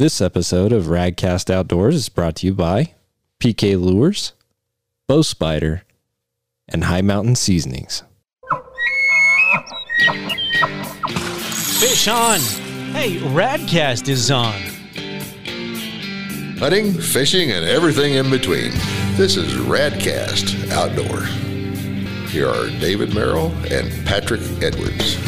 This episode of Radcast Outdoors is brought to you by PK Lures, Bow Spider, and Hi Mountain Seasonings. Fish on! Hey, Radcast is on. Hunting, fishing, and everything in between. This is Radcast Outdoor. Here are David Merrill and Patrick Edwards.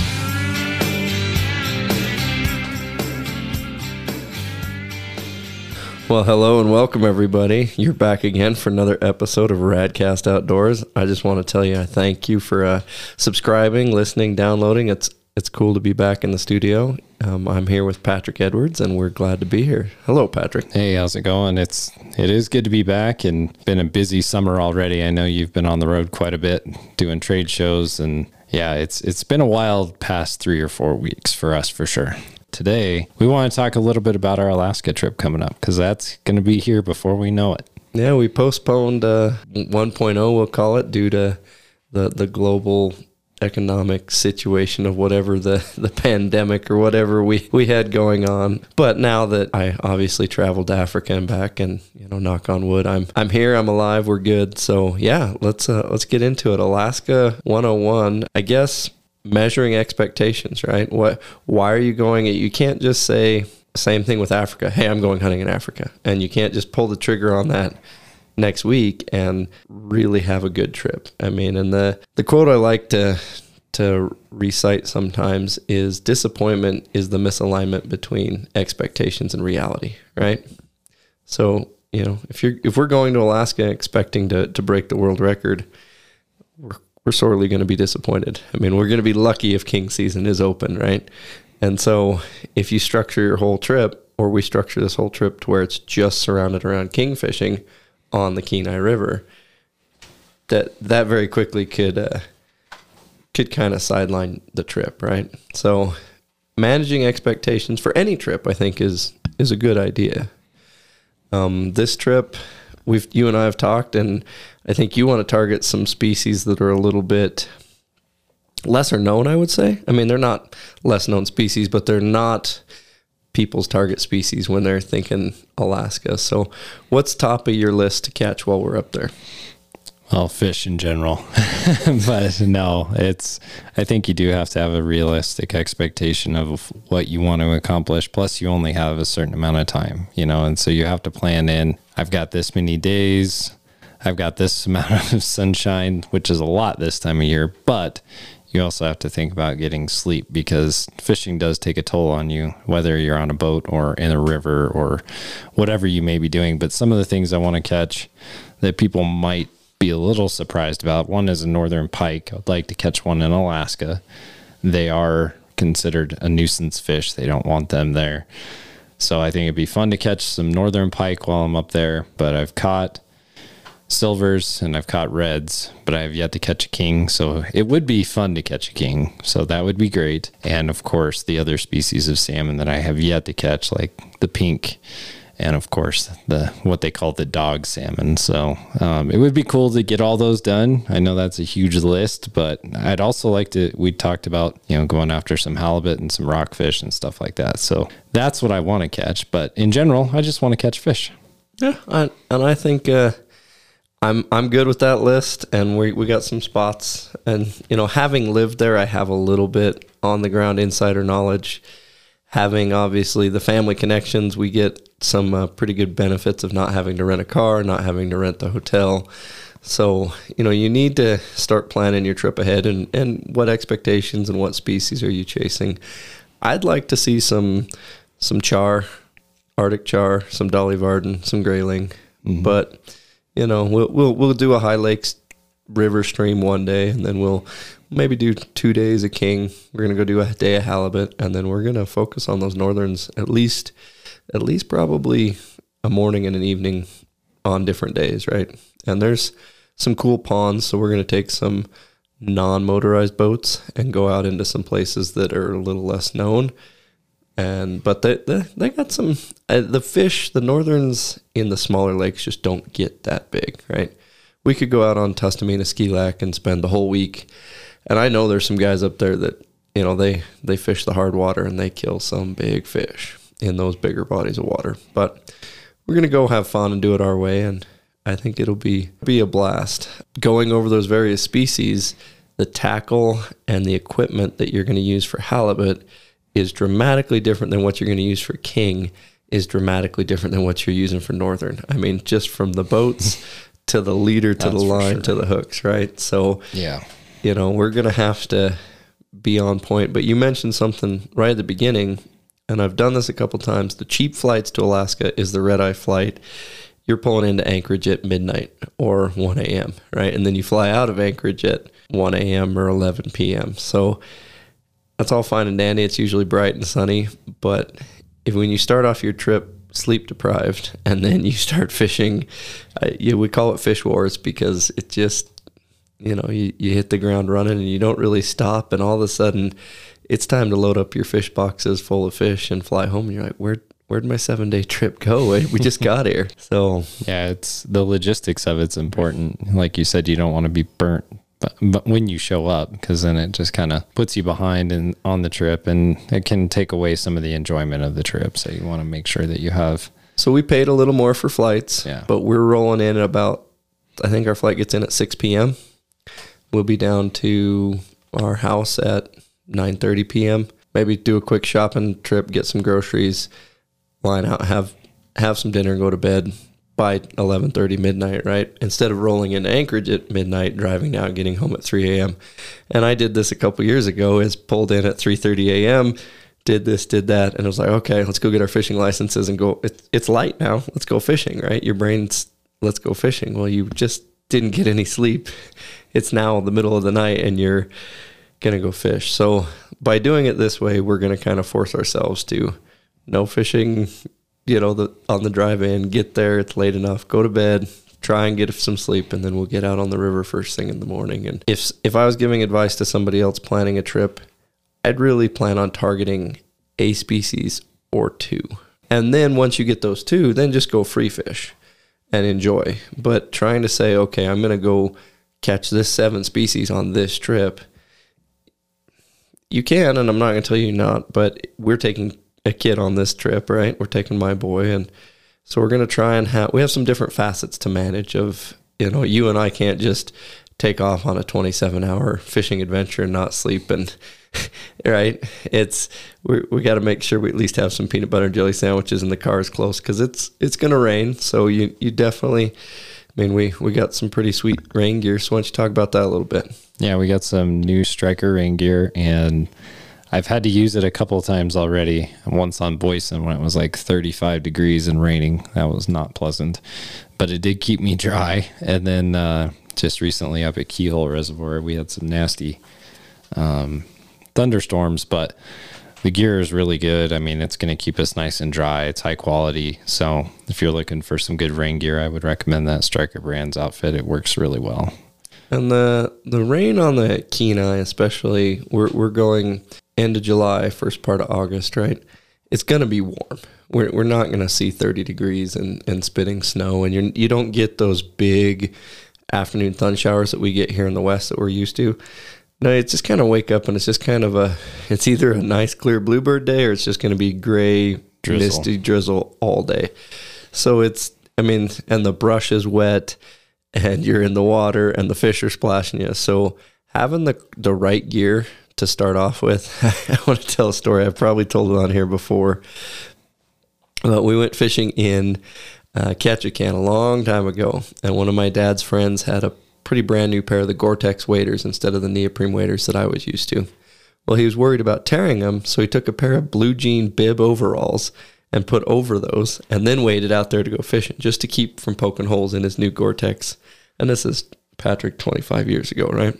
Well, hello and welcome, everybody. You're back again for another episode of Radcast Outdoors. I just want to tell you, I thank you for uh, subscribing, listening, downloading. It's it's cool to be back in the studio. Um, I'm here with Patrick Edwards, and we're glad to be here. Hello, Patrick. Hey, how's it going? It's it is good to be back and been a busy summer already. I know you've been on the road quite a bit doing trade shows and yeah, it's it's been a wild past 3 or 4 weeks for us for sure. Today, we want to talk a little bit about our Alaska trip coming up cuz that's going to be here before we know it. Yeah, we postponed uh, 1.0, we'll call it, due to the the global economic situation of whatever the, the pandemic or whatever we, we had going on. But now that I obviously traveled to Africa and back and, you know, knock on wood, I'm I'm here, I'm alive, we're good. So yeah, let's uh, let's get into it. Alaska 101, I guess measuring expectations, right? What why are you going you can't just say same thing with Africa. Hey, I'm going hunting in Africa. And you can't just pull the trigger on that next week and really have a good trip. I mean, and the the quote I like to to recite sometimes is disappointment is the misalignment between expectations and reality, right? So, you know, if you're if we're going to Alaska expecting to to break the world record, we're we're sorely going to be disappointed. I mean, we're going to be lucky if king season is open, right? And so, if you structure your whole trip or we structure this whole trip to where it's just surrounded around king fishing, on the Kenai River, that that very quickly could uh, could kind of sideline the trip, right? So managing expectations for any trip, I think, is is a good idea. Um, this trip, we've you and I have talked, and I think you want to target some species that are a little bit lesser known. I would say. I mean, they're not less known species, but they're not people's target species when they're thinking Alaska. So, what's top of your list to catch while we're up there? Well, fish in general, but no, it's. I think you do have to have a realistic expectation of what you want to accomplish. Plus, you only have a certain amount of time, you know, and so you have to plan in. I've got this many days. I've got this amount of sunshine, which is a lot this time of year, but you also have to think about getting sleep because fishing does take a toll on you, whether you're on a boat or in a river or whatever you may be doing. But some of the things I want to catch that people might be a little surprised about one is a northern pike. I'd like to catch one in Alaska. They are considered a nuisance fish, they don't want them there. So I think it'd be fun to catch some northern pike while I'm up there. But I've caught silvers and I've caught reds, but I have yet to catch a king. So it would be fun to catch a king. So that would be great. And of course, the other species of salmon that I have yet to catch, like the pink. And of course, the what they call the dog salmon. So um, it would be cool to get all those done. I know that's a huge list, but I'd also like to. We talked about you know going after some halibut and some rockfish and stuff like that. So that's what I want to catch. But in general, I just want to catch fish. Yeah, I, and I think uh, I'm I'm good with that list, and we we got some spots, and you know, having lived there, I have a little bit on the ground insider knowledge. Having obviously the family connections, we get some uh, pretty good benefits of not having to rent a car, not having to rent the hotel. So you know, you need to start planning your trip ahead, and and what expectations and what species are you chasing? I'd like to see some some char, Arctic char, some Dolly Varden, some grayling, mm-hmm. but you know, we'll we'll we'll do a high lakes river stream one day, and then we'll maybe do two days of king. We're gonna go do a day of halibut, and then we're gonna focus on those northerns at least, at least probably a morning and an evening on different days, right? And there's some cool ponds, so we're gonna take some non-motorized boats and go out into some places that are a little less known and but they they, they got some uh, the fish the northerns in the smaller lakes just don't get that big right we could go out on Tustumena Skilak and spend the whole week and I know there's some guys up there that you know they they fish the hard water and they kill some big fish in those bigger bodies of water. But we're gonna go have fun and do it our way, and I think it'll be be a blast. Going over those various species, the tackle and the equipment that you're going to use for halibut is dramatically different than what you're going to use for king. Is dramatically different than what you're using for northern. I mean, just from the boats to the leader to That's the line sure. to the hooks, right? So Yeah. you know, we're going to have to be on point. But you mentioned something right at the beginning, and I've done this a couple times. The cheap flights to Alaska is the red eye flight. You're pulling into Anchorage at midnight or 1 a.m., right? And then you fly out of Anchorage at 1 a.m. or 11 p.m. So that's all fine and dandy. It's usually bright and sunny. But if when you start off your trip sleep deprived and then you start fishing, uh, yeah, we call it fish wars because it just you know, you, you hit the ground running and you don't really stop, and all of a sudden, it's time to load up your fish boxes full of fish and fly home. And you're like, where where'd my seven day trip go? We just got here. So Yeah, it's the logistics of it's important. Like you said, you don't want to be burnt, but, but when you show up, because then it just kind of puts you behind and on the trip, and it can take away some of the enjoyment of the trip. So you want to make sure that you have. so we paid a little more for flights, Yeah. but we're rolling in at about. I think our flight gets in at six p.m. We'll be down to our house at nine thirty p.m. Maybe do a quick shopping trip, get some groceries, line out, have have some dinner, and go to bed by eleven thirty midnight. Right, instead of rolling into Anchorage at midnight, driving down, getting home at three a.m. And I did this a couple years ago. Is pulled in at three thirty a.m. Did this, did that, and it was like, okay, let's go get our fishing licenses and go. It's it's light now. Let's go fishing. Right, your brain's let's go fishing. Well, you just didn't get any sleep. It's now the middle of the night, and you're gonna go fish. So by doing it this way, we're gonna kind of force ourselves to no fishing. You know, the on the drive in, get there. It's late enough. Go to bed. Try and get some sleep, and then we'll get out on the river first thing in the morning. And if if I was giving advice to somebody else planning a trip, I'd really plan on targeting a species or two. And then once you get those two, then just go free fish and enjoy. But trying to say, okay, I'm going to go catch this seven species on this trip, you can, and I'm not going to tell you not, but we're taking a kid on this trip, right? We're taking my boy, and so we're going to try and have, we have some different facets to manage of, you know, you and I can't just take off on a 27 hour fishing adventure and not sleep and right? It's we, we got to make sure we at least have some peanut butter and jelly sandwiches in the cars close because it's it's gonna rain. So you you definitely i mean we we got some pretty sweet rain gear. So why don't you talk about that a little bit? Yeah, we got some new striker rain gear, and I've had to use it a couple of times already. Once on Boysen when it was like 35 degrees and raining. That was not pleasant, but it did keep me dry. And then uh, just recently up at Keyhole Reservoir, we had some nasty um, thunderstorms, but the gear is really good. I mean, it's going to keep us nice and dry. It's high quality. So if you're looking for some good rain gear, I would recommend that Striker Brands outfit. It works really well. And the the rain on the Kenai, especially, we're we're going end of July, first part of August, right? It's gonna be warm. We're we're not gonna see thirty degrees and, and spitting snow, and you're you don't get those big afternoon thun showers that we get here in the west that we're used to. No, it's just kind of wake up and it's just kind of a. It's either a nice clear bluebird day or it's just going to be gray, Drizzle. misty drizzle all day. So it's. I mean, and the brush is wet, and you're in the water, and the fish are splashing you. So having the the right gear to start off with, I want to tell a story. I've probably told it on here before. But we went fishing in uh, Ketchikan a long time ago, and one of my dad's friends had a pretty brand new pair of the Gore-Tex waders instead of the neoprene waders that I was used to. Well, he was worried about tearing them, so he took a pair of blue jean bib overalls and put over those, and then waded out there to go fishing just to keep from poking holes in his new Gore-Tex. And this is Patrick 25 years ago, right?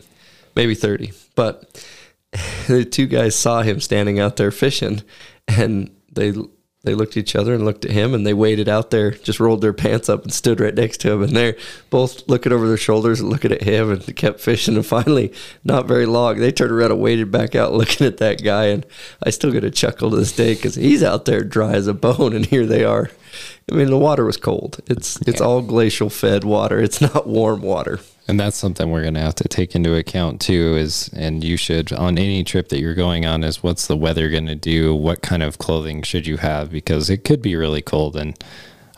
Maybe 30. But the two guys saw him standing out there fishing, and they they looked at each other and looked at him, and they waded out there, just rolled their pants up and stood right next to him, and they're both looking over their shoulders and looking at him, and kept fishing. And finally, not very long, they turned around and waded back out, looking at that guy, and I still get a chuckle to this day because he's out there dry as a bone, and here they are. I mean, the water was cold. It's it's all glacial fed water. It's not warm water. And that's something we're going to have to take into account too is and you should on any trip that you're going on is what's the weather going to do? What kind of clothing should you have because it could be really cold and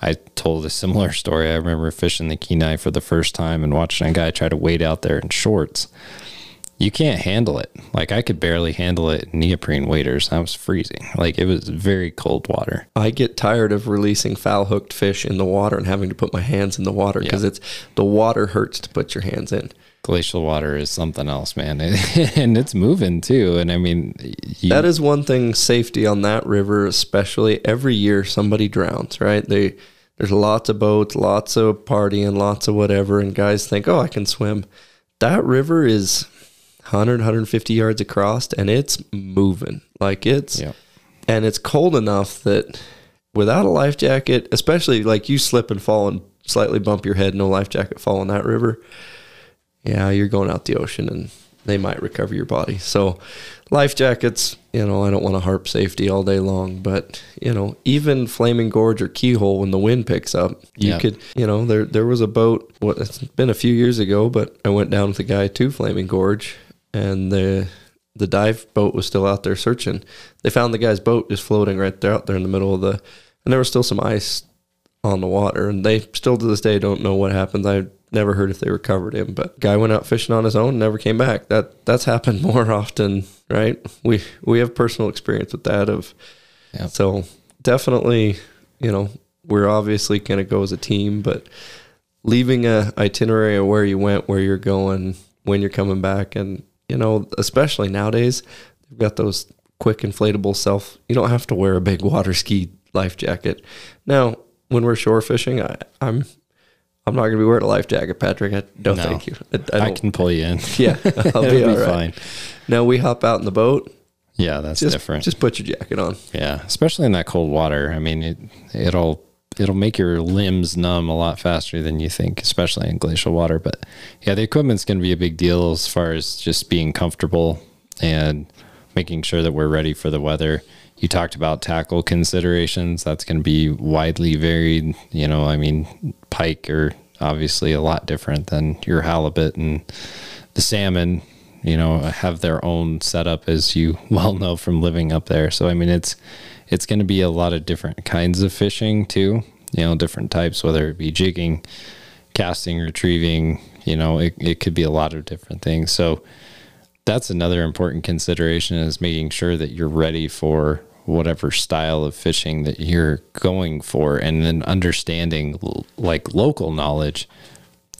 I told a similar story. I remember fishing the Kenai for the first time and watching a guy try to wade out there in shorts. You can't handle it. Like I could barely handle it neoprene waders. I was freezing. Like it was very cold water. I get tired of releasing foul hooked fish in the water and having to put my hands in the water because Yeah. it's the water hurts to put your hands in. Glacial water is something else, man. and it's moving too. And I mean, you, That is one thing safety on that river, especially every year somebody drowns, right? They there's lots of boats, lots of partying, lots of whatever, and guys think, oh, I can swim. That river is 100, 150 yards across, and it's moving like it's Yeah. and it's cold enough that without a life jacket, especially like you slip and fall and slightly bump your head, no life jacket fall in that river, yeah, you're going out the ocean and they might recover your body. So, life jackets, you know, I don't want to harp safety all day long, but you know, even Flaming Gorge or Keyhole when the wind picks up, you Yeah. could, you know, there there was a boat. What it's been a few years ago, but I went down with a guy to Flaming Gorge, and the the dive boat was still out there searching. They found the guy's boat just floating right there out there in the middle of the, and there was still some ice on the water, and they still to this day don't know what happened. I never heard if they recovered him, but guy went out fishing on his own, and never came back. That that's happened more often, right? We we have personal experience with that. Of Yep. so definitely, you know, we're obviously going to go as a team, but leaving a itinerary of where you went, where you're going, when you're coming back, and you know, especially nowadays, they've got those quick inflatable self. You don't have to wear a big water ski life jacket. Now, when we're shore fishing, I, I'm I'm not going to be wearing a life jacket, Patrick. I, no, No. thank you. I, I I, don't- can pull you in. yeah, I'll be be all right. fine. Now we hop out in the boat. Yeah, that's Just different. Just put your jacket on. Yeah, especially in that cold water. I mean, it it'll it'll make your limbs numb a lot faster than you think, especially in glacial water. But yeah, the equipment's going to be a big deal as far as just being comfortable and making sure that we're ready for the weather. You talked about tackle considerations. That's going to be widely varied. You know, I mean, pike are obviously a lot different than your halibut and the salmon you know have their own setup as you well know from living up there so i mean it's it's going to be a lot of different kinds of fishing too you know different types whether it be jigging casting retrieving you know it, it could be a lot of different things. So that's another important consideration is making sure that you're ready for whatever style of fishing that you're going for and then understanding l- like local knowledge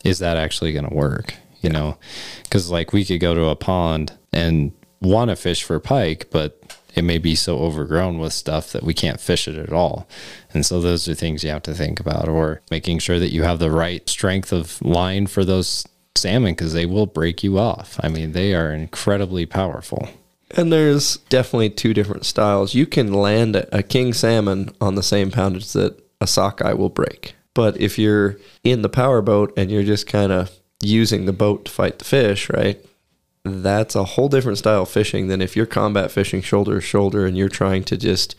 is that actually going to work you know? Because like we could go to a pond and want to fish for pike but it may be so overgrown with stuff that we can't fish it at all and so those are things you have to think about or making sure that you have the right strength of line for those salmon because they will break you off i mean they are incredibly powerful And there's definitely two different styles. You can land a, king salmon on the same poundage that a sockeye will break. But if you're in the power boat and you're just kind of using the boat to fight the fish, right? That's a whole different style of fishing than if you're combat fishing shoulder to shoulder and you're trying to just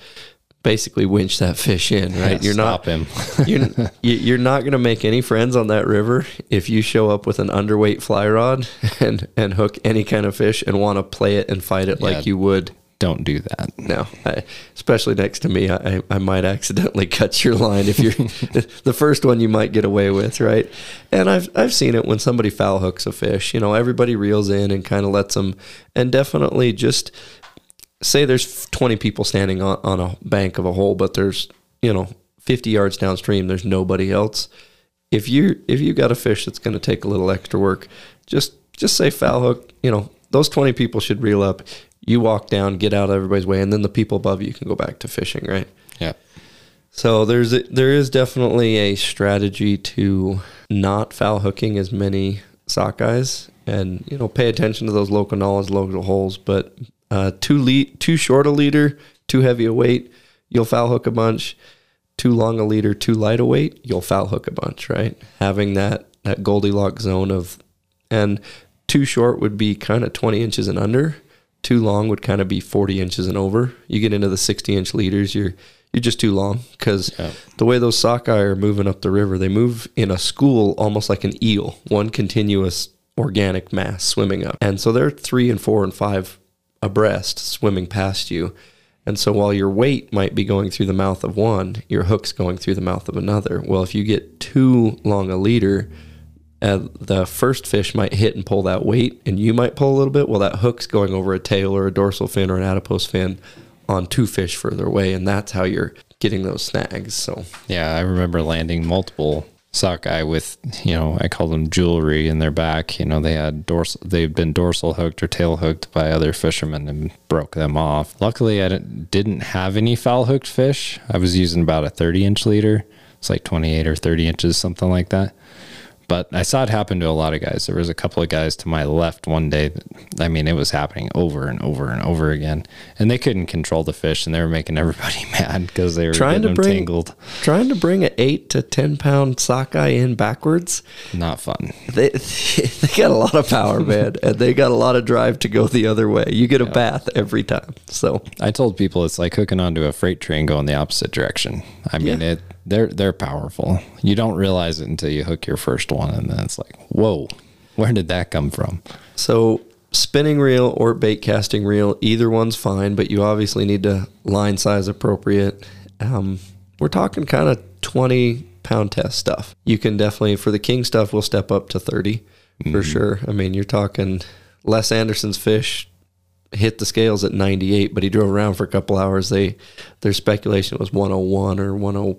basically winch that fish in, right? you're Stop not him you're, you're not going to make any friends on that river if you show up with an underweight fly rod and, and hook any kind of fish and want to play it and fight it Yeah. like you would. Don't do that No, I, especially next to me, I, I might accidentally cut your line if you're the first one you might get away with, right? And I've I've seen it when somebody foul hooks a fish. You know, everybody reels in and kind of lets them, and definitely just say there's 20 people standing on, on a bank of a hole, but there's you know 50 yards downstream, there's nobody else. If you if you got a fish that's going to take a little extra work, just just say foul hook. You know, those 20 people should reel up. You walk down, get out of everybody's way, and then the people above you can go back to fishing, right? yeah So there's a, there is definitely a strategy to not foul hooking as many sockeyes, and you know pay attention to those local knowledge, local holes. But uh, too le- too short a leader, too heavy a weight, you'll foul hook a bunch. Too long a leader, too light a weight, you'll foul hook a bunch. Right? Having that that Goldilocks zone of, and too short would be kind of 20 inches and under. Too long would kind of be 40 inches and over. You get into the 60 inch leaders, you're you're just too long because Yeah. the way those sockeye are moving up the river, they move in a school almost like an eel, one continuous organic mass swimming up. And so they're three and four and five abreast swimming past you. And so while your weight might be going through the mouth of one, your hook's going through the mouth of another. Well, if you get too long a leader, the first fish might hit and pull that weight, and you might pull a little bit. Well, that hook's going over a tail or a dorsal fin or an adipose fin on two fish further away, and that's how you're getting those snags. So Yeah, I remember landing multiple sockeye with, you know, I call them jewelry in their back. You know, they had dorsal, they've been dorsal hooked or tail hooked by other fishermen and broke them off. Luckily, I didn't, didn't have any foul hooked fish. I was using about a 30 inch leader. It's like 28 or 30 inches, something like that. But I saw it happen to a lot of guys. There was a couple of guys to my left one day. That, I mean, it was happening over and over and over again, and they couldn't control the fish, and they were making everybody mad because they were Trying to bring- tangled. trying to bring an eight to ten pound sockeye in backwards, Not fun. they they got a lot of power, man, and they got a lot of drive to go the other way. You get a bath every time. So I told people it's like hooking onto a freight train going the opposite direction. I mean, Yeah. it they're they're powerful. You don't realize it until you hook your first one, and then it's like, whoa, where did that come from? So spinning reel or bait casting reel, either one's fine, but you obviously need to line size appropriate. Um, we're talking kind of 20 pound test stuff. You can definitely, for the king stuff, we'll step up to 30 for sure. I mean, you're talking Les Anderson's fish hit the scales at 98, but he drove around for a couple hours. They, their speculation was 101 or 10,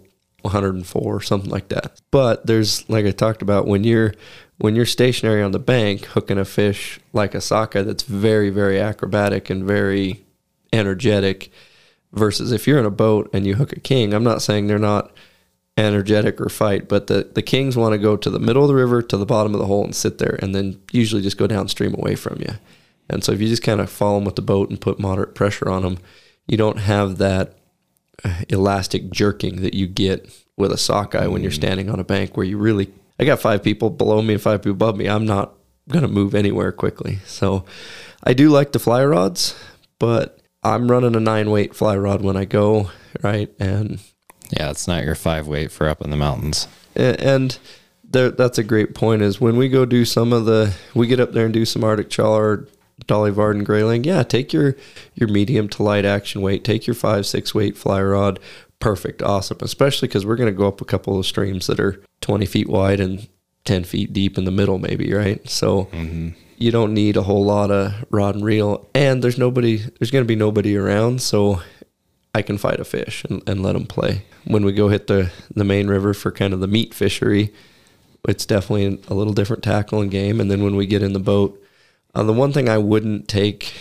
104 or something like that. But there's, like I talked about, when you're, when you're stationary on the bank hooking a fish like a sockeye that's very, very acrobatic and very energetic versus if you're in a boat and you hook a king, I'm not saying they're not energetic or fight, but the, the kings want to go to the middle of the river to the bottom of the hole and sit there and then usually just go downstream away from you. And so if you just kind of follow them with the boat and put moderate pressure on them, you don't have that elastic jerking that you get with a sockeye when you're mm. standing on a bank where you really I got five people below me and five people above me. I'm not gonna move anywhere quickly. So I do like the fly rods, but I'm running a nine weight fly rod when I go, right? And Yeah, it's not your five weight for up in the mountains. and there, that's a great point. Is when we go do some of the, we get up there and do some Arctic Char, Dolly Varden Grayling. Yeah, take your your medium to light action weight. Take your five six weight fly rod. Perfect, awesome. Especially because we're going to go up a couple of streams that are 20 feet wide and 10 feet deep in the middle, maybe right. So mm-hmm. you don't need a whole lot of rod and reel, and there's nobody. There's going to be nobody around, so I can fight a fish and, and let them play. When we go hit the, the main river for kind of the meat fishery, it's definitely a little different tackle and game. And then when we get in the boat, uh, the one thing I wouldn't take,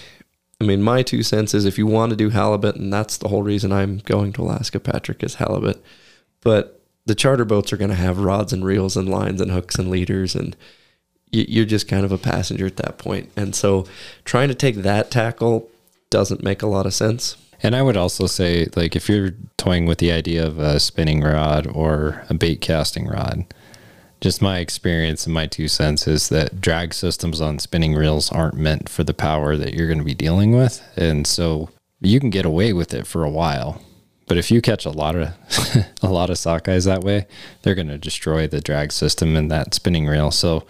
I mean, my two cents is if you want to do halibut, and that's the whole reason I'm going to Alaska, Patrick, is halibut. But the charter boats are going to have rods and reels and lines and hooks and leaders, and you- you're just kind of a passenger at that point. And so trying to take that tackle doesn't make a lot of sense. And I would also say, like, if you're toying with the idea of a spinning rod or a bait casting rod, just my experience and my two cents is that drag systems on spinning reels aren't meant for the power that you're going to be dealing with. And so you can get away with it for a while. But if you catch a lot of a lot of sockeyes that way, they're going to destroy the drag system and that spinning reel. So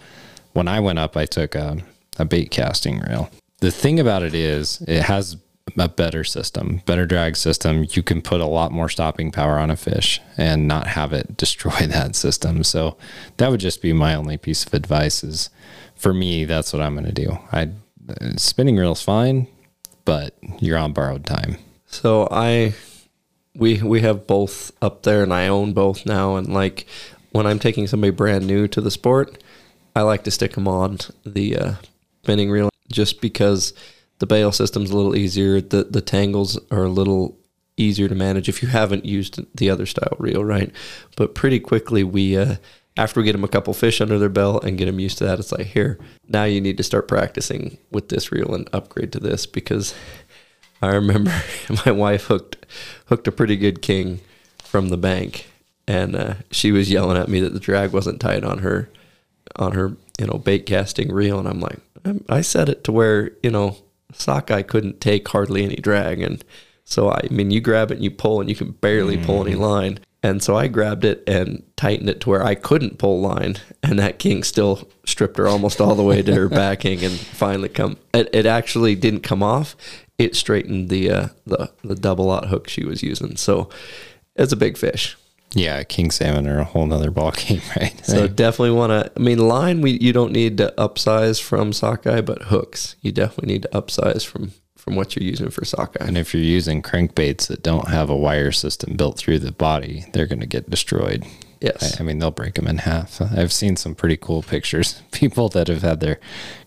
when I went up, I took a, a bait casting reel. The thing about it is, it has a better system, better drag system. You can put a lot more stopping power on a fish and not have it destroy that system. So that would just be my only piece of advice. Is for me, that's what I'm going to do. I spinning reel's fine, but you're on borrowed time. So I we we have both up there and I own both now and like when I'm taking somebody brand new to the sport, I like to stick them on the uh, spinning reel just because the bail system's a little easier, the the tangles are a little easier to manage if you haven't used the other style reel, right? But pretty quickly we uh after we get them a couple fish under their belt and get them used to that, it's like here now you need to start practicing with this reel and upgrade to this. Because I remember my wife hooked hooked a pretty good king from the bank, and uh, she was yelling at me that the drag wasn't tight on her on her you know bait casting reel, and I'm like, "I'm- I set it to where you know sockeye couldn't take hardly any drag, and So I mean, you grab it and you pull, and you can barely pull any line. And so I grabbed it and tightened it to where I couldn't pull line, and that king still stripped her almost all the way to her backing, and finally come. It, it actually didn't come off. It straightened the uh, the the double aught hook she was using. So it's a big fish. Yeah, king salmon are a whole nother ball game, right? So definitely want to. I mean, line we you don't need to upsize from sockeye, but hooks you definitely need to upsize from from what you're using for sockeye. and if you're using crankbaits that don't have a wire system built through the body, they're going to get destroyed. Yes. I, I mean, they'll break them in half. I've seen some pretty cool pictures. People that have had their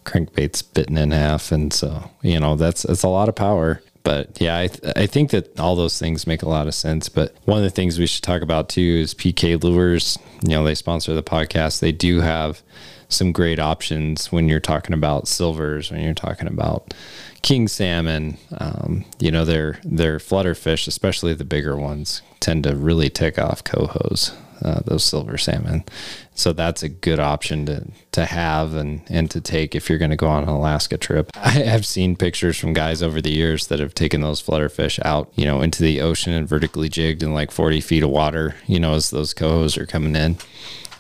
crankbaits bitten in half, and so you know that's that's a lot of power. But yeah, I th- I think that all those things make a lot of sense. But one of the things we should talk about too is PK Lures. You know, they sponsor the podcast. They do have some great options when you're talking about silvers, when you're talking about king salmon. Um, you know, their their flutterfish, especially the bigger ones, tend to really tick off cohos. Uh, those silver salmon, so that's a good option to to have and and to take if you're going to go on an Alaska trip. I have seen pictures from guys over the years that have taken those flutterfish out, you know, into the ocean and vertically jigged in like 40 feet of water, you know, as those cohos are coming in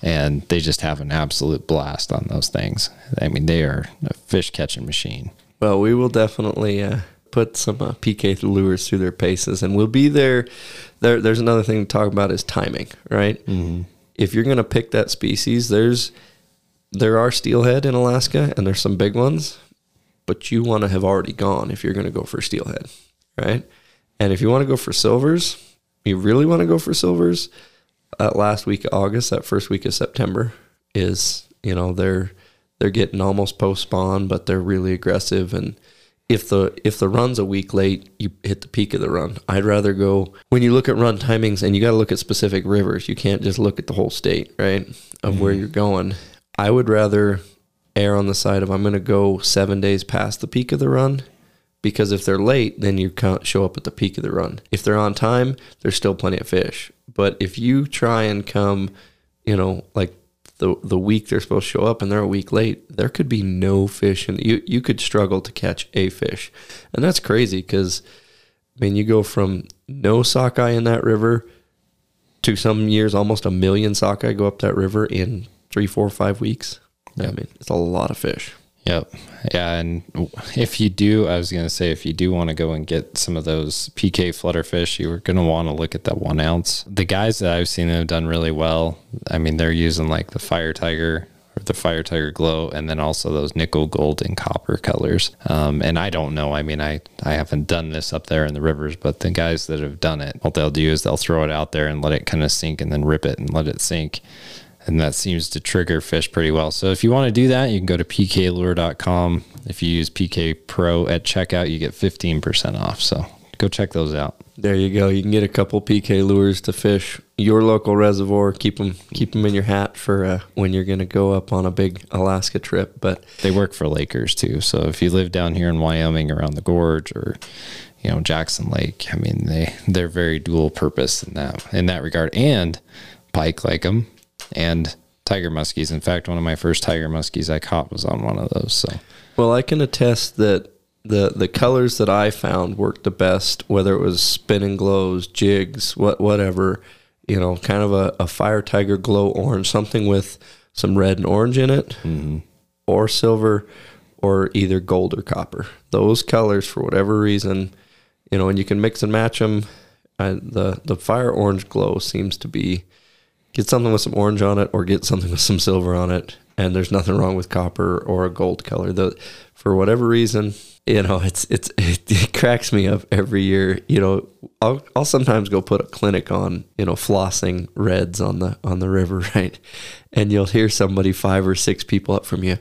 and they just have an absolute blast on those things. I mean, they are a fish catching machine. Well, we will definitely uh, put some uh, PK lures through their paces, and we'll be there. There, there's another thing to talk about is timing, right? Mm-hmm. If you're going to pick that species, there's there are steelhead in Alaska, and there's some big ones, but you want to have already gone if you're going to go for steelhead, right? And if you want to go for silvers, you really want to go for silvers. That last week of August, that first week of September is, you know, they're they're getting almost post spawn, but they're really aggressive. And if the if the run's a week late, you hit the peak of the run. I'd rather go when you look at run timings, and you got to look at specific rivers. You can't just look at the whole state, right, of where mm-hmm. you're going. I would rather err on the side of I'm going to go seven days past the peak of the run. Because if they're late, then you can't show up at the peak of the run. If they're on time, there's still plenty of fish. But if you try and come, you know, like the the week they're supposed to show up and they're a week late, there could be no fish, and you you could struggle to catch a fish, and that's crazy because, I mean, you go from no sockeye in that river to some years almost a million sockeye go up that river in three, four, five weeks. I mean, it's a lot of fish. Yep. Yeah. And if you do, I was going to say, if you do want to go and get some of those PK flutterfish, you're going to want to look at that one ounce. The guys that I've seen have done really well, I mean, they're using like the Fire Tiger or the Fire Tiger Glow, and then also those nickel, gold, and copper colors. Um, and I don't know. I mean, I, I haven't done this up there in the rivers, but the guys that have done it, what they'll do is they'll throw it out there and let it kind of sink and then rip it and let it sink and that seems to trigger fish pretty well. So if you want to do that, you can go to pklure.com. If you use PK Pro at checkout, you get 15% off. So go check those out. There you go. You can get a couple PK lures to fish your local reservoir. Keep them keep them in your hat for uh, when you're going to go up on a big Alaska trip. But They work for Lakers too. So if you live down here in Wyoming around the gorge or you know Jackson Lake, I mean they they're very dual purpose in that in that regard. And pike like them and tiger muskies. In fact, one of my first tiger muskies I caught was on one of those. So Well, I can attest that the the colors that I found worked the best, whether it was spinning glows, jigs, what whatever, you know, kind of a, a fire tiger glow orange, something with some red and orange in it, or silver, or either gold or copper. Those colors, for whatever reason, you know, and you can mix and match them. Uh, the the fire orange glow seems to be get something with some orange on it or get something with some silver on it and there's nothing wrong with copper or a gold color. The for whatever reason you know it's it's it, it cracks me up every year. You know I'll, I'll sometimes go put a clinic on you know flossing reds on the on the river right? And you'll hear somebody five or six people up from you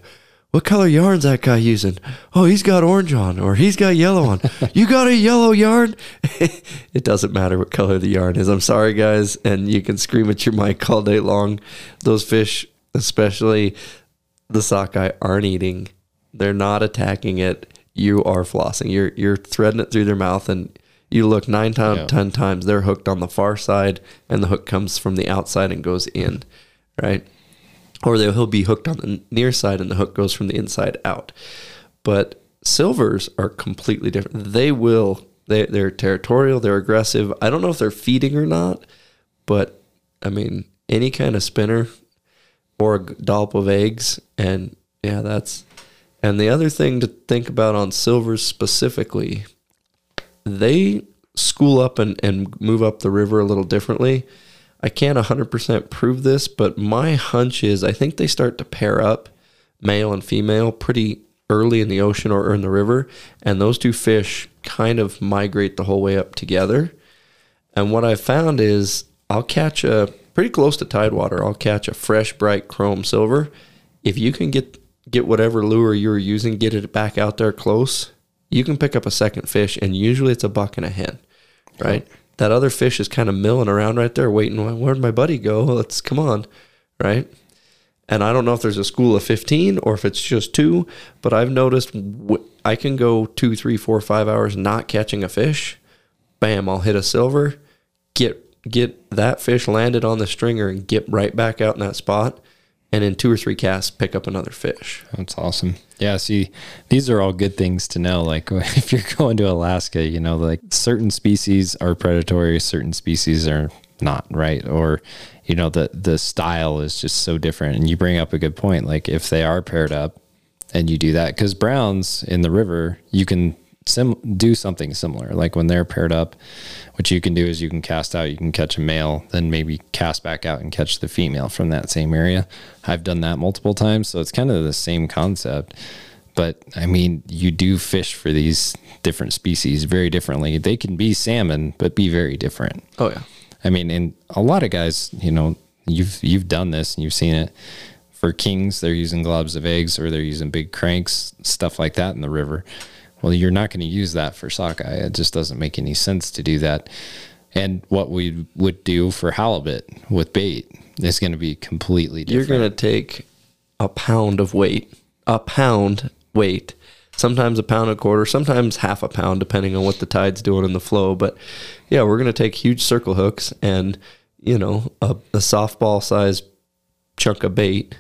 what color yarn's that guy using? Oh, he's got orange on, or he's got yellow on. you got a yellow yarn? it doesn't matter what color the yarn is. I'm sorry, guys, and you can scream at your mic all day long. Those fish, especially the sockeye, aren't eating. They're not attacking it. You are flossing. You're you're threading it through their mouth, and you look nine times, Yeah. ten times. They're hooked on the far side, and the hook comes from the outside and goes in, right? Or he'll be hooked on the near side and the hook goes from the inside out. But silvers are completely different. They will They they're territorial, they're aggressive. I don't know if they're feeding or not, but I mean any kind of spinner or a dollop of eggs, and yeah, that's. And the other thing to think about on silvers specifically, they school up and, and move up the river a little differently. I can't 100% prove this, but my hunch is I think they start to pair up, male and female, pretty early in the ocean or in the river. And those two fish kind of migrate the whole way up together. And what I found is I'll catch a pretty close to tidewater, I'll catch a fresh, bright chrome silver. If you can get get whatever lure you were using, get it back out there close, you can pick up a second fish, and usually it's a buck and a hen, right? That other fish is kind of milling around right there, waiting. Where'd my buddy go? Let's come on, right? And I don't know if there's a school of 15 or if it's just two, but I've noticed I can go two, three, four, five hours not catching a fish. Bam, I'll hit a silver, get get that fish landed on the stringer and get right back out in that spot and in two or three casts pick up another fish. That's awesome. Yeah, see, these are all good things to know. Like if you're going to Alaska, you know, like certain species are predatory, certain species are not, right? Or you know, the the style is just so different. And you bring up a good point. Like if they are paired up and you do that cuz browns in the river, you can sim- do something similar. Like when they're paired up, what you can do is you can cast out, you can catch a male, then maybe cast back out and catch the female from that same area. I've done that multiple times, so it's kind of the same concept. But I mean, you do fish for these different species very differently. They can be salmon, but be very different. Oh yeah. I mean, and a lot of guys, you know, you've you've done this and you've seen it. For kings, they're using globs of eggs or they're using big cranks, stuff like that in the river. Well, you're not going to use that for sockeye. It just doesn't make any sense to do that. And what we would do for halibut with bait is going to be completely different. You're going to take a pound of weight, a pound weight, sometimes a pound a quarter, sometimes half a pound, depending on what the tide's doing in the flow. But yeah, we're going to take huge circle hooks and, you know, a, a softball size chunk of bait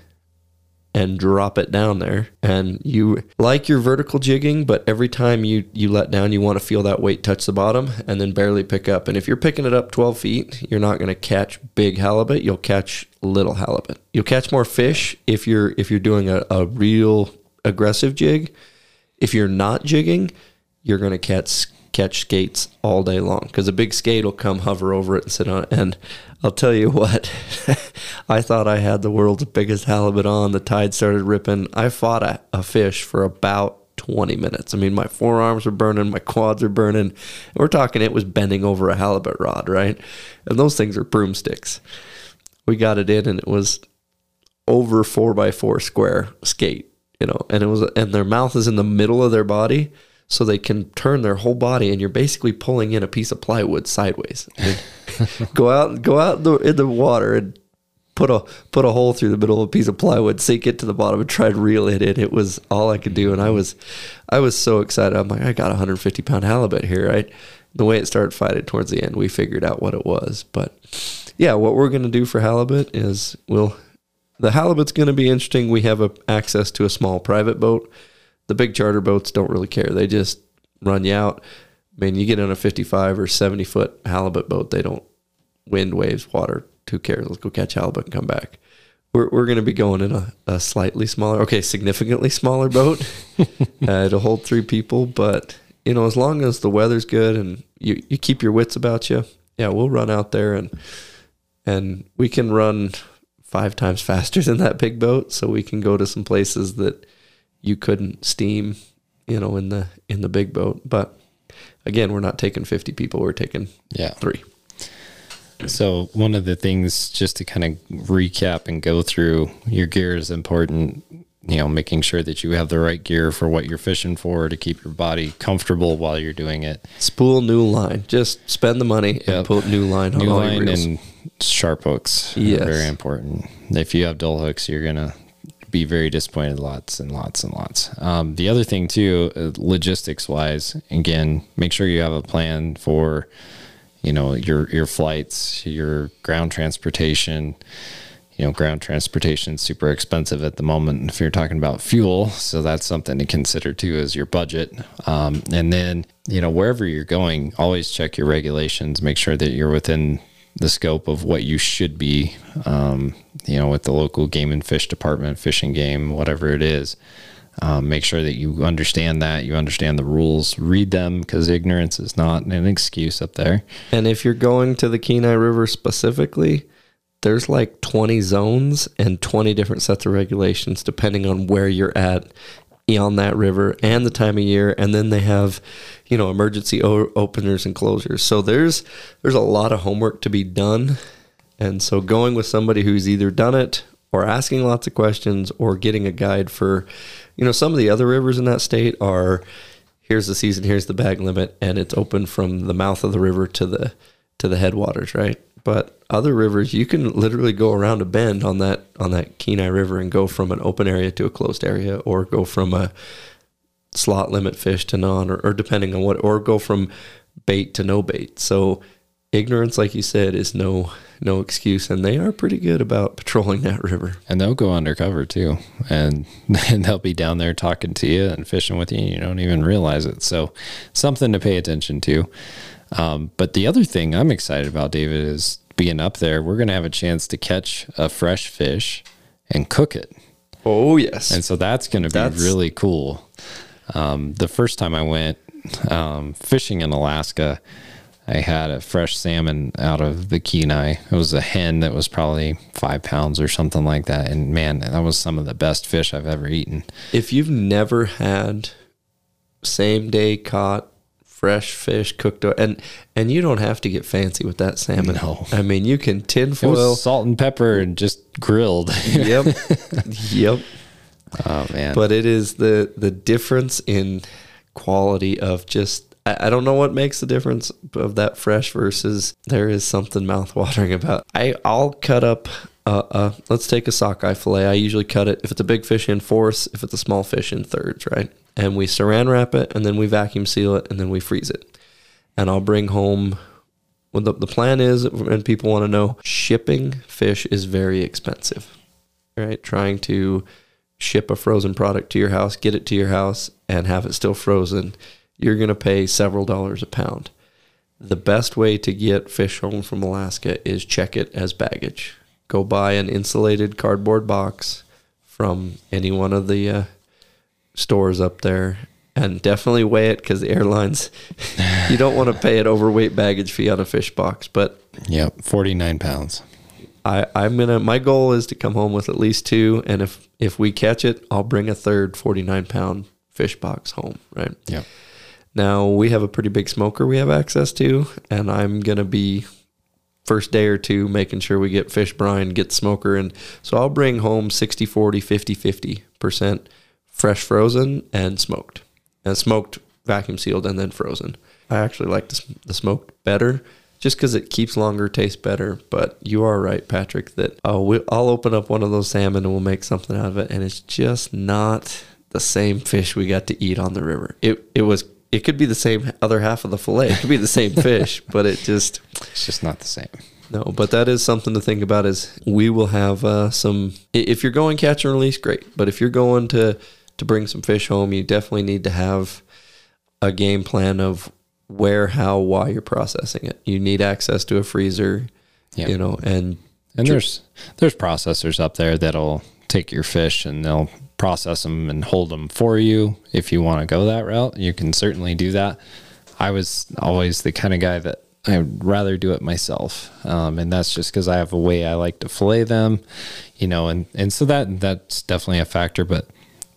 and drop it down there. And you like your vertical jigging but every time you you let down you want to feel that weight touch the bottom and then barely pick up. And if you're picking it up 12 feet you're not going to catch big halibut. You'll catch little halibut. You'll catch more fish if you're if you're doing a, a real aggressive jig. If you're not jigging you're going to catch catch skates all day long because a big skate will come hover over it and sit on it. And I'll tell you what, I thought I had the world's biggest halibut on. The tide started ripping. I fought a, a fish for about 20 minutes. I mean, my forearms were burning, my quads are burning. And we're talking, it was bending over a halibut rod, right? And those things are broomsticks. We got it in, and it was over four by four square skate, you know, and it was, and their mouth is in the middle of their body so they can turn their whole body and you're basically pulling in a piece of plywood sideways. go out go out in the, in the water and put a put a hole through the middle of a piece of plywood, sink it to the bottom and try to reel it in. It was all I could do and I was I was so excited. I'm like, I got a 150 pound halibut here, right? The way it started fighting towards the end, we figured out what it was. But yeah, what we're gonna do for halibut is we'll the halibut's gonna be interesting. We have a, access to a small private boat the big charter boats don't really care. They just run you out. I mean, you get on a 55 or 70 foot halibut boat, they don't wind, waves, water. Who cares? Let's go catch halibut and come back. We're, we're going to be going in a, a slightly smaller, okay, significantly smaller boat. uh, it'll hold three people, but you know, as long as the weather's good and you, you keep your wits about you, yeah, we'll run out there and and we can run five times faster than that big boat, so we can go to some places that you couldn't steam, you know, in the in the big boat. But again, we're not taking 50 people, we're taking yeah. 3. So one of the things just to kind of recap and go through your gear is important, you know, making sure that you have the right gear for what you're fishing for to keep your body comfortable while you're doing it. Spool new line. Just spend the money yep. and put new line on new all line and sharp hooks. Yes. very important. If you have dull hooks, you're going to be very disappointed lots and lots and lots. Um, the other thing too, uh, logistics wise, again, make sure you have a plan for, you know, your your flights, your ground transportation. you know, ground transportation is super expensive at the moment if you're talking about fuel. So that's something to consider too as your budget. Um, and then, you know, wherever you're going, always check your regulations, make sure that you're within the scope of what you should be, um, you know, with the local game and fish department, fishing game, whatever it is. Um, make sure that you understand that, you understand the rules, read them because ignorance is not an excuse up there. And if you're going to the Kenai River specifically, there's like 20 zones and 20 different sets of regulations depending on where you're at on that river and the time of year and then they have you know emergency o- openers and closures. So there's there's a lot of homework to be done. And so going with somebody who's either done it or asking lots of questions or getting a guide for you know some of the other rivers in that state are here's the season here's the bag limit and it's open from the mouth of the river to the to the headwaters right but other rivers, you can literally go around a bend on that on that Kenai River and go from an open area to a closed area, or go from a slot limit fish to non, or, or depending on what, or go from bait to no bait. So ignorance, like you said, is no no excuse, and they are pretty good about patrolling that river. And they'll go undercover too, and and they'll be down there talking to you and fishing with you, and you don't even realize it. So something to pay attention to. Um, but the other thing I'm excited about, David, is being up there. We're going to have a chance to catch a fresh fish and cook it. Oh yes, and so that's going to be that's... really cool. Um, the first time I went um, fishing in Alaska, I had a fresh salmon out of the Kenai. It was a hen that was probably five pounds or something like that. And man, that was some of the best fish I've ever eaten. If you've never had same day caught fresh fish cooked and and you don't have to get fancy with that salmon. No. I mean you can tinfoil salt and pepper and just grilled. yep. yep. Oh man. But it is the the difference in quality of just I, I don't know what makes the difference of that fresh versus there is something mouthwatering about. I I'll cut up uh, uh, let's take a sockeye fillet. I usually cut it if it's a big fish in fourths, if it's a small fish in thirds, right? And we saran wrap it and then we vacuum seal it and then we freeze it. And I'll bring home what the, the plan is, and people want to know shipping fish is very expensive, right? Trying to ship a frozen product to your house, get it to your house, and have it still frozen, you're going to pay several dollars a pound. The best way to get fish home from Alaska is check it as baggage. Go buy an insulated cardboard box from any one of the uh, stores up there and definitely weigh it because the airlines you don't want to pay an overweight baggage fee on a fish box but yeah 49 pounds. I, i'm gonna my goal is to come home with at least two and if if we catch it i'll bring a third 49 pound fish box home right? Yeah now we have a pretty big smoker we have access to and i'm gonna be first day or two making sure we get fish brine get smoker and so i'll bring home 60 40 50 50 percent fresh frozen and smoked. And smoked, vacuum sealed, and then frozen. I actually like the, the smoked better just because it keeps longer, tastes better. But you are right, Patrick, that oh, we, I'll open up one of those salmon and we'll make something out of it. And it's just not the same fish we got to eat on the river. It, it was it could be the same other half of the fillet. It could be the same fish, but it just it's just not the same. No, but that is something to think about. Is we will have uh, some. If you're going catch and release, great. But if you're going to to bring some fish home, you definitely need to have a game plan of where, how, why you're processing it. You need access to a freezer, yeah. you know, and and there's there's processors up there that'll take your fish and they'll process them and hold them for you. If you want to go that route, you can certainly do that. I was always the kind of guy that I'd rather do it myself, um, and that's just because I have a way I like to fillet them, you know, and and so that that's definitely a factor. But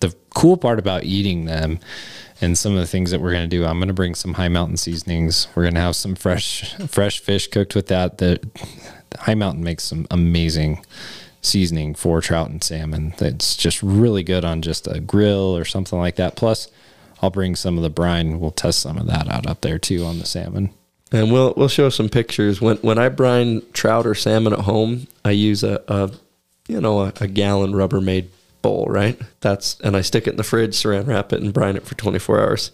the cool part about eating them and some of the things that we're going to do, I'm going to bring some Hi Mountain Seasonings. We're going to have some fresh fresh fish cooked with that. The, the high mountain makes some amazing seasoning for trout and salmon. That's just really good on just a grill or something like that. Plus, I'll bring some of the brine. We'll test some of that out up there too on the salmon. And we'll we'll show some pictures. When when I brine trout or salmon at home, I use a, a you know a, a gallon Rubbermaid bowl, right? That's and I stick it in the fridge, saran wrap it, and brine it for 24 hours.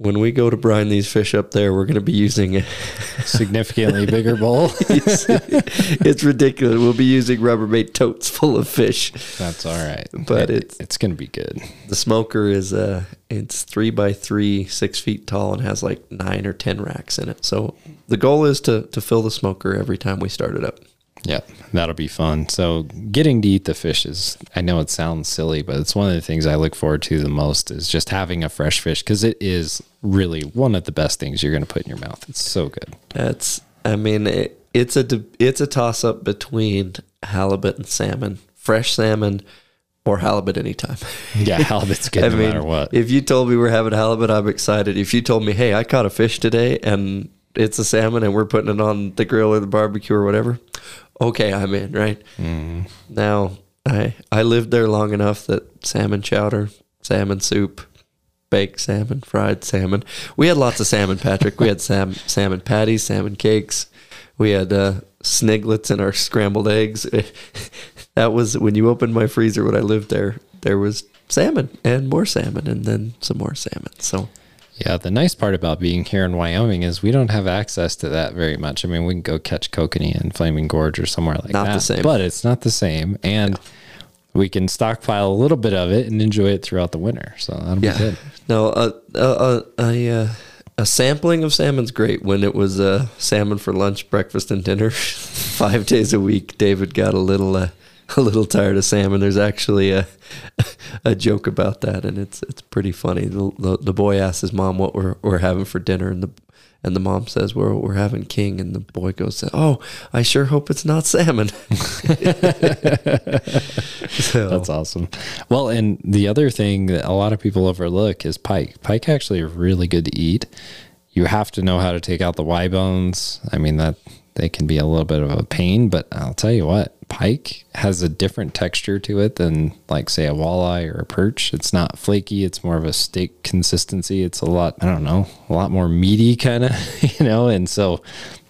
when we go to brine these fish up there, we're going to be using a Significantly bigger bowl. it's, it's ridiculous. We'll be using Rubbermaid totes full of fish. That's all right. But It- it's- it's going to be good. The smoker is uh it's three by three, six feet tall, and has like nine or ten racks in it. So the goal is to to fill the smoker every time we start it up. Yeah, that'll be fun. So getting to eat the fish is, I know it sounds silly, but it's one of the things I look forward to the most is just having a fresh fish because it is really one of the best things you're going to put in your mouth. It's so good. That's I mean it, it's a it's a toss up between halibut and salmon, fresh salmon or halibut anytime. Yeah, halibut's good I no mean, matter what. if you told me we're having halibut, I'm excited. If you told me, hey, I caught a fish today and it's a salmon and we're putting it on the grill or the barbecue or whatever, okay, I'm in, right? Mm-hmm. Now, I I lived there long enough that salmon chowder, salmon soup, baked salmon, fried salmon. We had lots of salmon, Patrick. We had sam- salmon patties, salmon cakes. We had uh, sniglets in our scrambled eggs. that was when you opened my freezer when I lived there. There was salmon and more salmon, and then some more salmon. So Yeah, the nice part about being here in Wyoming is we don't have access to that very much. I mean, we can go catch kokanee in Flaming Gorge or somewhere like Not that. the same. But it's not the same. And we can stockpile a little bit of it and enjoy it throughout the winter. So that'll be yeah, good. no, uh, uh, uh, a uh, a sampling of salmon's great. When it was uh, salmon for lunch, breakfast, and dinner, five days a week, David got a little. Uh, a little tired of salmon. There's actually a a joke about that, and it's it's pretty funny. The, the, the boy asks his mom what we're we're having for dinner, and the and the mom says we're we're having king, and the boy goes, "Oh, I sure hope it's not salmon." so, That's awesome. Well, and the other thing that a lot of people overlook is pike. Pike actually are really good to eat. You have to know how to take out the Y bones. I mean that they can be a little bit of a pain, but I'll tell you what, pike has a different texture to it than like say a walleye or a perch. It's not flaky, it's more of a steak consistency. It's a lot, I don't know, a lot more meaty kind of, you know, and so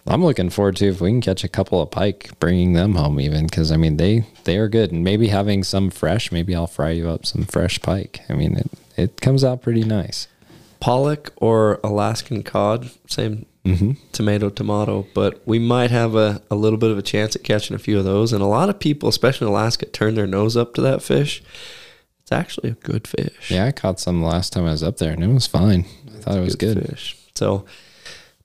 I'm looking forward to if we can catch a couple of pike, bringing them home even because I mean they they are good, and maybe having some fresh. Maybe I'll fry you up some fresh pike. I mean it it comes out pretty nice. pollock or Alaskan cod, same Mm-hmm. tomato, tomato, but we might have a, a little bit of a chance at catching a few of those. And a lot of people, especially in Alaska, turn their nose up to that fish. It's actually a good fish. Yeah, I caught some last time I was up there, and it was fine. I thought it was good. fish. So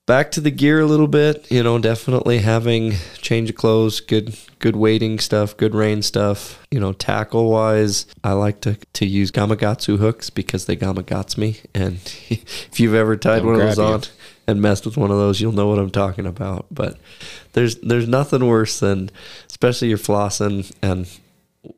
back to the gear a little bit, you know, definitely having change of clothes, good good weighting stuff, good rain stuff. You know, tackle wise, I like to to use Gamagatsu hooks because they Gamagats me. And if you've ever tied They'll one of those you. on and messed with one of those, you'll know what I'm talking about. But there's there's nothing worse than especially you're flossing and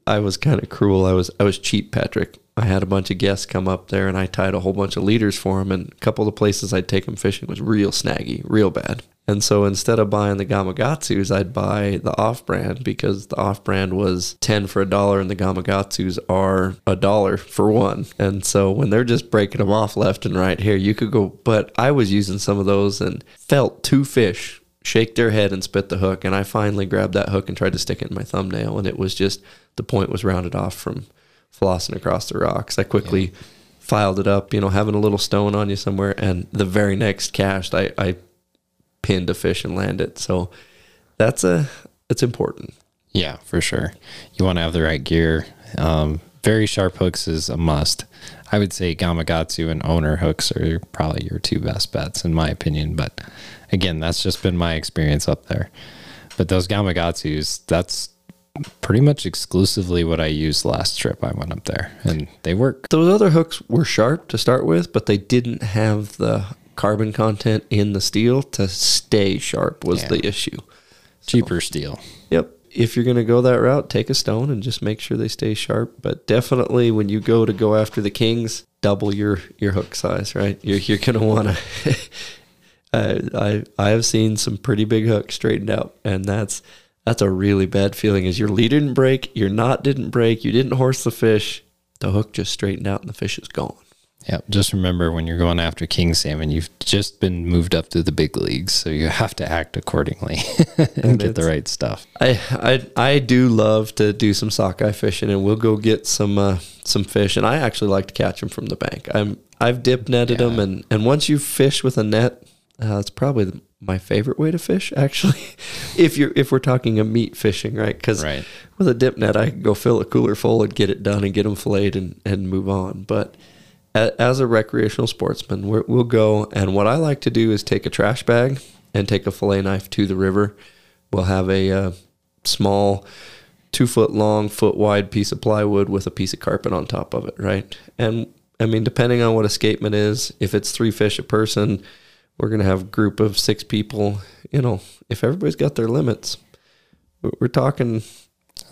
I was kind of cruel. I was I was cheap, Patrick. I had a bunch of guests come up there, and I tied a whole bunch of leaders for them. And a couple of the places I'd take them fishing was real snaggy, real bad. And so instead of buying the Gamagatsus, I'd buy the off-brand because the off-brand was ten for a dollar, and the Gamagatsus are a dollar for one. And so when they're just breaking them off left and right here, you could go. But I was using some of those and felt two fish shake their head and spit the hook. And I finally grabbed that hook and tried to stick it in my thumbnail. And it was just, the point was rounded off from flossing across the rocks. I quickly filed it up, you know, having a little stone on you somewhere. And the very next cast, I, I pinned a fish and landed it. So that's a, it's important. Yeah, for sure. You want to have the right gear. Um, very sharp hooks is a must. I would say Gamagatsu and owner hooks are probably your two best bets, in my opinion. But again, that's just been my experience up there. But those Gamagatsus, that's pretty much exclusively what I used last trip I went up there, and they work. Those other hooks were sharp to start with, but they didn't have the carbon content in the steel to stay sharp was Yeah. the issue. Cheaper steel. Yep. If you're going to go that route, take a stone and just make sure they stay sharp. But definitely, when you go to go after the kings, double your your hook size. Right? You're you're going to want to. I I have seen some pretty big hooks straightened out, and that's that's a really bad feeling. Is your lead didn't break, your knot didn't break, you didn't horse the fish, the hook just straightened out, and the fish is gone. Yep. Just remember when you're going after king salmon, you've just been moved up to the big leagues, so you have to act accordingly and, get the right stuff. I, I I do love to do some sockeye fishing, and we'll go get some uh, some fish. And I actually like to catch them from the bank. I'm I've dip netted them, and and once you fish with a net, uh, it's probably the, my favorite way to fish. Actually, if you're if we're talking a meat fishing, right? Because Right. with a dip net, I can go fill a cooler full and get it done and get them filleted and and move on. But as a recreational sportsman, we're, we'll go, and what I like to do is take a trash bag and take a fillet knife to the river. We'll have a uh, small, two foot long, foot wide piece of plywood with a piece of carpet on top of it, right? And I mean, depending on what escapement is, if it's three fish a person, we're gonna have a group of six people. You know, if everybody's got their limits, we're we're talking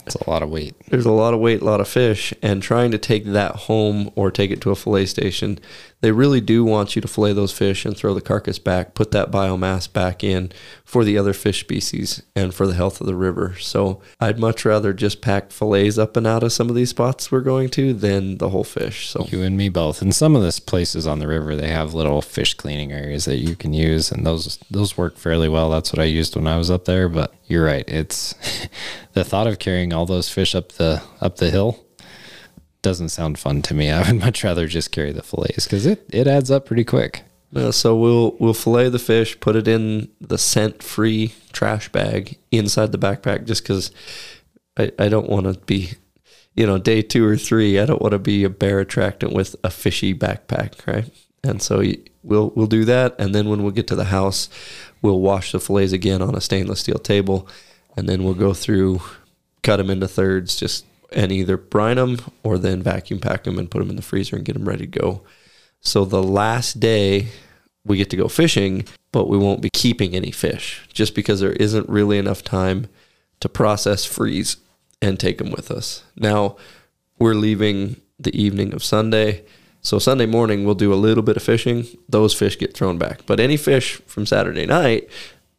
It's a lot of weight. there's a lot of weight, a lot of fish, and trying to take that home or take it to a fillet station, they really do want you to fillet those fish and throw the carcass back, put that biomass back in for the other fish species and for the health of the river. So I'd much rather just pack fillets up and out of some of these spots we're going to than the whole fish. So You and me both. And some of this places on the river, they have little fish cleaning areas that you can use, and those those work fairly well. That's what I used when I was up there. But you're right; it's the thought of carrying all those fish up the up the hill doesn't sound fun to me. I would much rather just carry the fillets because it it adds up pretty quick. Uh, so we'll we'll fillet the fish, put it in the scent free trash bag inside the backpack, just because I, I don't want to be, you know, day two or three. I don't want to be a bear attractant with a fishy backpack, right? And so we'll we'll do that, and then when we get to the house, we'll wash the fillets again on a stainless steel table, and then we'll go through, cut them into thirds, just and either brine them or then vacuum pack them and put them in the freezer and get them ready to go. So the last day we get to go fishing, but we won't be keeping any fish just because there isn't really enough time to process, freeze, and take them with us. Now we're leaving the evening of Sunday. So Sunday morning we'll do a little bit of fishing. Those fish get thrown back. But any fish from Saturday night,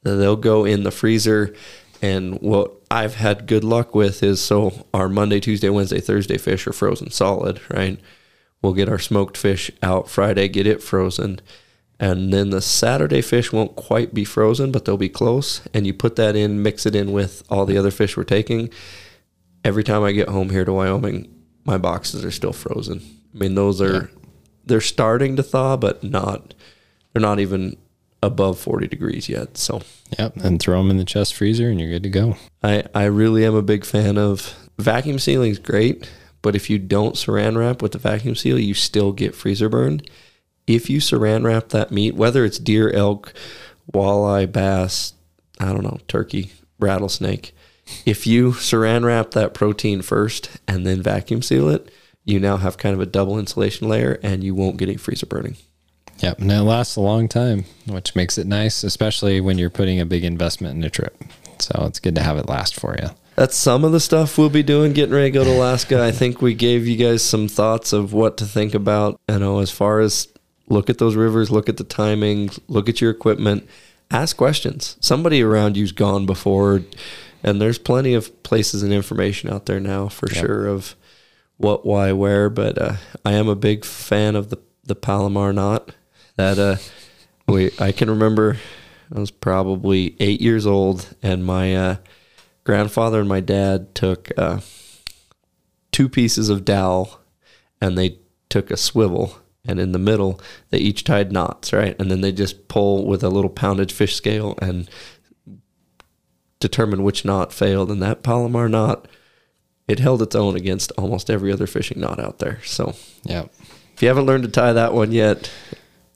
they'll go in the freezer. And what I've had good luck with is so our Monday, Tuesday, Wednesday, Thursday fish are frozen solid, right? We'll get our smoked fish out Friday, get it frozen. And then the Saturday fish won't quite be frozen, but they'll be close. And you put that in, mix it in with all the other fish we're taking. Every time I get home here to Wyoming, my boxes are still frozen. I mean, those are they're starting to thaw, but not they're not even above 40 degrees yet. So Yep, and throw them in the chest freezer, and you're good to go. I, I really am a big fan of vacuum sealing is great, but if you don't saran wrap with the vacuum seal, you still get freezer burn. If you saran wrap that meat, whether it's deer, elk, walleye, bass, I don't know, turkey, rattlesnake, if you saran wrap that protein first and then vacuum seal it, you now have kind of a double insulation layer and you won't get any freezer burning. Yep, and it lasts a long time, which makes it nice, especially when you're putting a big investment in a trip. So it's good to have it last for you. That's some of the stuff we'll be doing getting ready to go to Alaska. I think we gave you guys some thoughts of what to think about. You know, as far as look at those rivers, look at the timing, look at your equipment, ask questions. Somebody around you's gone before, and there's plenty of places and information out there now for Yep. sure of what, why, where. But uh, I am a big fan of the the Palomar knot. That uh, we I can remember I was probably eight years old, and my uh, grandfather and my dad took uh, two pieces of dowel and they took a swivel and in the middle they each tied knots right? And then they just pull with a little poundage fish scale and determine which knot failed. And that palomar knot it held its own against almost every other fishing knot out there. So yeah, if you haven't learned to tie that one yet,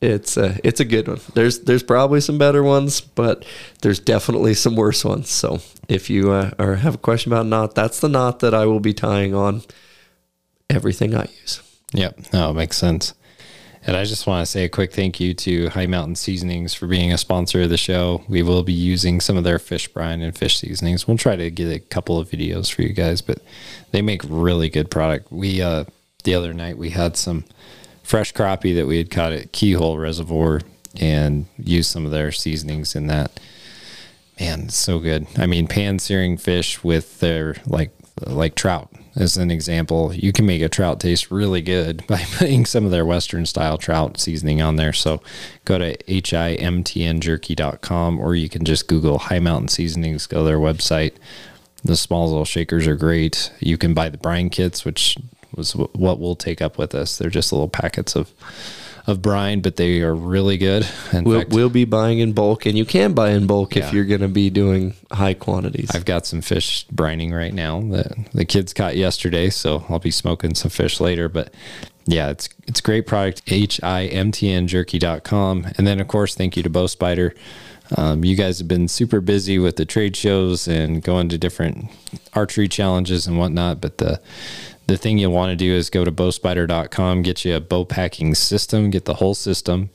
it's a, it's a good one. There's there's probably some better ones, but there's definitely some worse ones. So if you uh, or have a question about knot, that's the knot that I will be tying on everything I use. Yep. No, it makes sense. And I just want to say a quick thank you to Hi Mountain Seasonings for being a sponsor of the show. We will be using some of their fish brine and fish seasonings. We'll try to get a couple of videos for you guys, but they make really good product. We uh the other night we had some fresh crappie that we had caught at Keyhole Reservoir and used some of their seasonings in that. Man, so good. I mean, pan searing fish with their like like trout as an example, you can make a trout taste really good by putting some of their Western style trout seasoning on there. So go to himtnjerky.com or you can just Google Hi Mountain Seasonings, go to their website. The small little shakers are great. You can buy the brine kits, which was what we'll take up with us. They're just little packets of of brine, but they are really good. In We'll, fact, we'll be buying in bulk, and you can buy in bulk Yeah. if you're going to be doing high quantities. I've got some fish brining right now that the kids caught yesterday, so I'll be smoking some fish later. But yeah, it's it's great product. H I M T N jerky.com. And then of course, thank you to Bow Spider. Um, you guys have been super busy with the trade shows and going to different archery challenges and whatnot. But the the thing you'll want to do is go to bowspider.com, get you a bow packing system, get the whole system,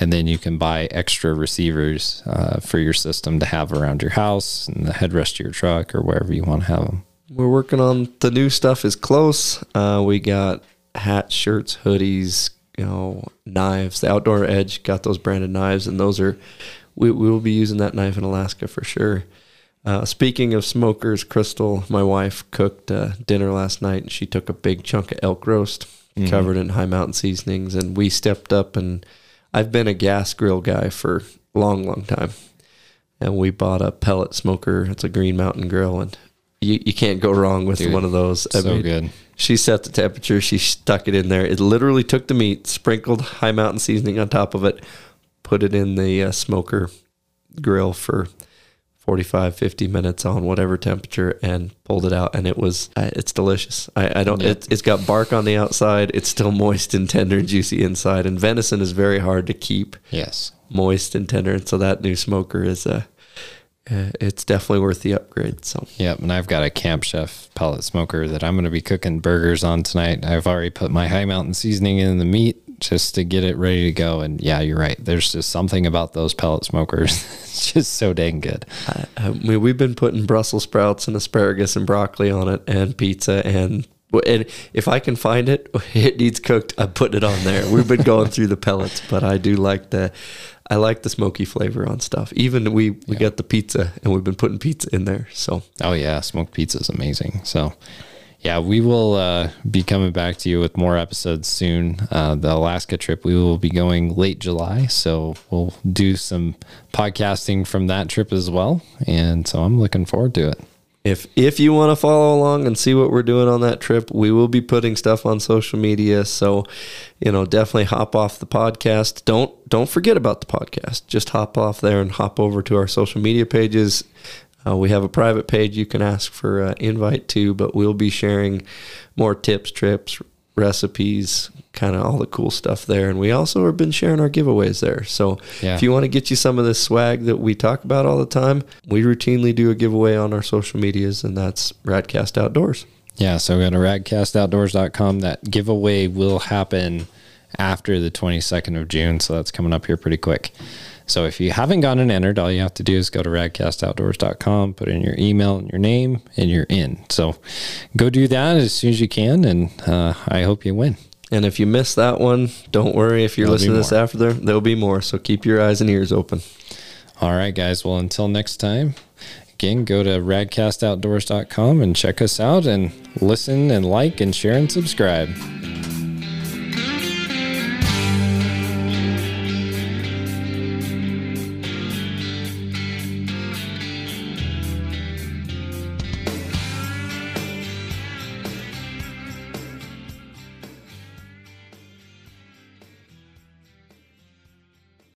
and then you can buy extra receivers uh, for your system to have around your house and the headrest of your truck or wherever you want to have them. We're working on the new stuff is close. Uh, we got hats, shirts, hoodies, you know, knives. The Outdoor Edge got those branded knives, and those are we we will be using that knife in Alaska for sure. Uh, speaking of smokers, Crystal, my wife, cooked uh, dinner last night, and she took a big chunk of elk roast covered in Hi Mountain Seasonings, and we stepped up. And I've been a gas grill guy for a long, long time, and we bought a pellet smoker. It's a Green Mountain grill, and you, you can't go wrong with Dude, one of those. I so mean, good. She set the temperature. She stuck it in there. It literally took the meat, sprinkled Hi Mountain Seasoning on top of it, put it in the uh, smoker grill for 45, 50 minutes on whatever temperature and pulled it out. And it was, uh, it's delicious. I, I don't, Yep. it, it's got bark on the outside. It's still moist and tender and juicy inside. And venison is very hard to keep Yes. moist and tender. And so that new smoker is, a uh, it's definitely worth the upgrade. So Yep. And I've got a Camp Chef pellet smoker that I'm going to be cooking burgers on tonight. I've already put my Hi Mountain Seasoning in the meat just to get it ready to go. And yeah, you're right. There's just something about those pellet smokers. it's just so dang good. I, I mean, we've been putting Brussels sprouts and asparagus and broccoli on it, and pizza, and and if I can find it, it needs cooked. I'm putting it on there. We've been going through the pellets, but I do like the, I like the smoky flavor on stuff. Even we we got the pizza, and we've been putting pizza in there. So Oh yeah, smoked pizza is amazing. So, yeah, we will uh, be coming back to you with more episodes soon. Uh, the Alaska trip we will be going late July, so we'll do some podcasting from that trip as well. And so I'm looking forward to it. if if you want to follow along and see what we're doing on that trip, we will be putting stuff on social media. So, you know, definitely hop off the podcast. Don't don't forget about the podcast. Just hop off there and hop over to our social media pages. Uh, we have a private page you can ask for uh, invite to, but we'll be sharing more tips, trips, recipes, kind of all the cool stuff there. And we also have been sharing our giveaways there. So Yeah. if you want to get you some of this swag that we talk about all the time, we routinely do a giveaway on our social medias, and that's RadCast Outdoors. Yeah, so go to radcastoutdoors.com. That giveaway will happen after the 22nd of June, so that's coming up here pretty quick. So if you haven't gotten entered, all you have to do is go to radcastoutdoors.com, put in your email and your name, and you're in. So go do that as soon as you can, and uh, I hope you win. And if you miss that one, don't worry. If you're There'll listening to this after there, there'll be more. So keep your eyes and ears open. All right, guys. Well, until next time, again, go to radcastoutdoors.com and check us out and listen and like and share and subscribe.